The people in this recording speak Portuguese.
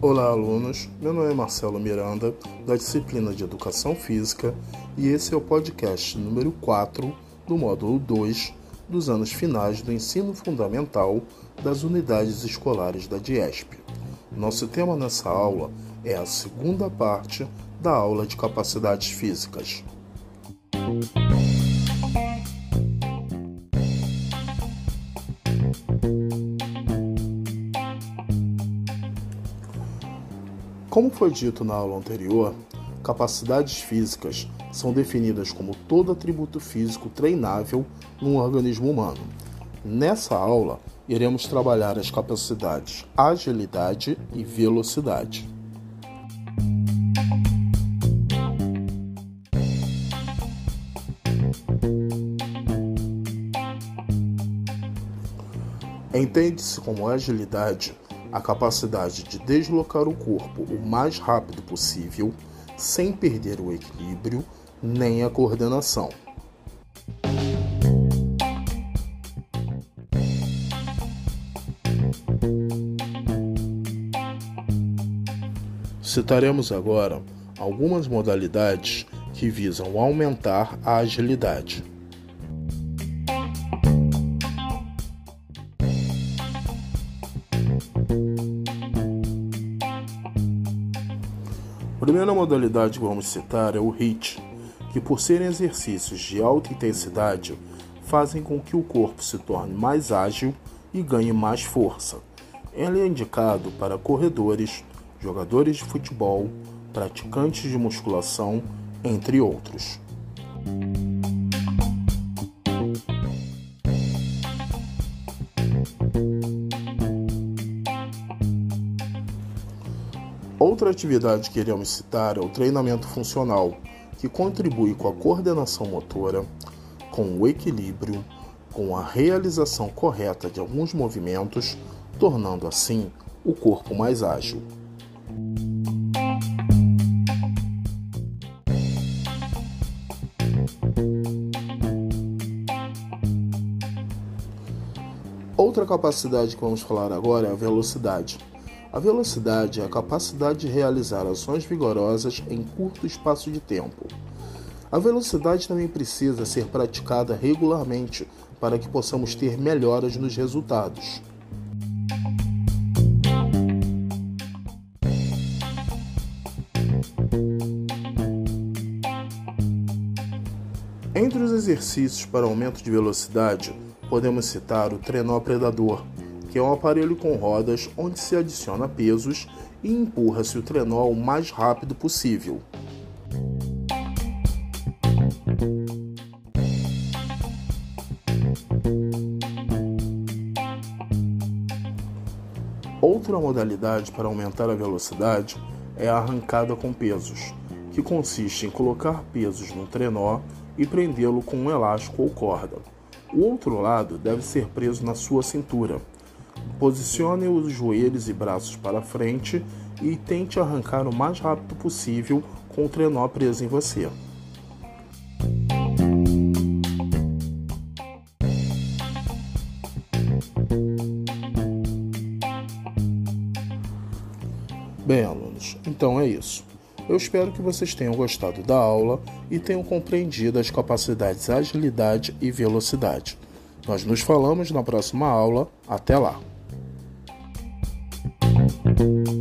Olá, alunos. Meu nome é Marcelo Miranda, da disciplina de Educação Física, e esse é o podcast número 4 do módulo 2 dos anos finais do ensino fundamental das unidades escolares da DIESP. Nosso tema nessa aula é a segunda parte da aula de capacidades físicas. Como foi dito na aula anterior, capacidades físicas são definidas como todo atributo físico treinável num organismo humano. Nessa aula, iremos trabalhar as capacidades agilidade e velocidade. Entende-se como agilidade a capacidade de deslocar o corpo o mais rápido possível, sem perder o equilíbrio nem a coordenação. Citaremos agora algumas modalidades que visam aumentar a agilidade. Primeira modalidade que vamos citar é o HIIT, que por serem exercícios de alta intensidade, fazem com que o corpo se torne mais ágil e ganhe mais força. Ele é indicado para corredores, jogadores de futebol, praticantes de musculação, entre outros. Outra atividade que iremos citar é o treinamento funcional, que contribui com a coordenação motora, com o equilíbrio, com a realização correta de alguns movimentos, tornando assim o corpo mais ágil. Outra capacidade que vamos falar agora é a velocidade. A velocidade é a capacidade de realizar ações vigorosas em curto espaço de tempo. A velocidade também precisa ser praticada regularmente para que possamos ter melhoras nos resultados. Entre os exercícios para aumento de velocidade, podemos citar o trenó predador, que é um aparelho com rodas onde se adiciona pesos e empurra-se o trenó o mais rápido possível. Outra modalidade para aumentar a velocidade é a arrancada com pesos, que consiste em colocar pesos no trenó e prendê-lo com um elástico ou corda. O outro lado deve ser preso na sua cintura. Posicione os joelhos e braços para frente e tente arrancar o mais rápido possível com o trenó preso em você. Bem, alunos, então é isso. Eu espero que vocês tenham gostado da aula e tenham compreendido as capacidades agilidade e velocidade. Nós nos falamos na próxima aula. Até lá! Thank you.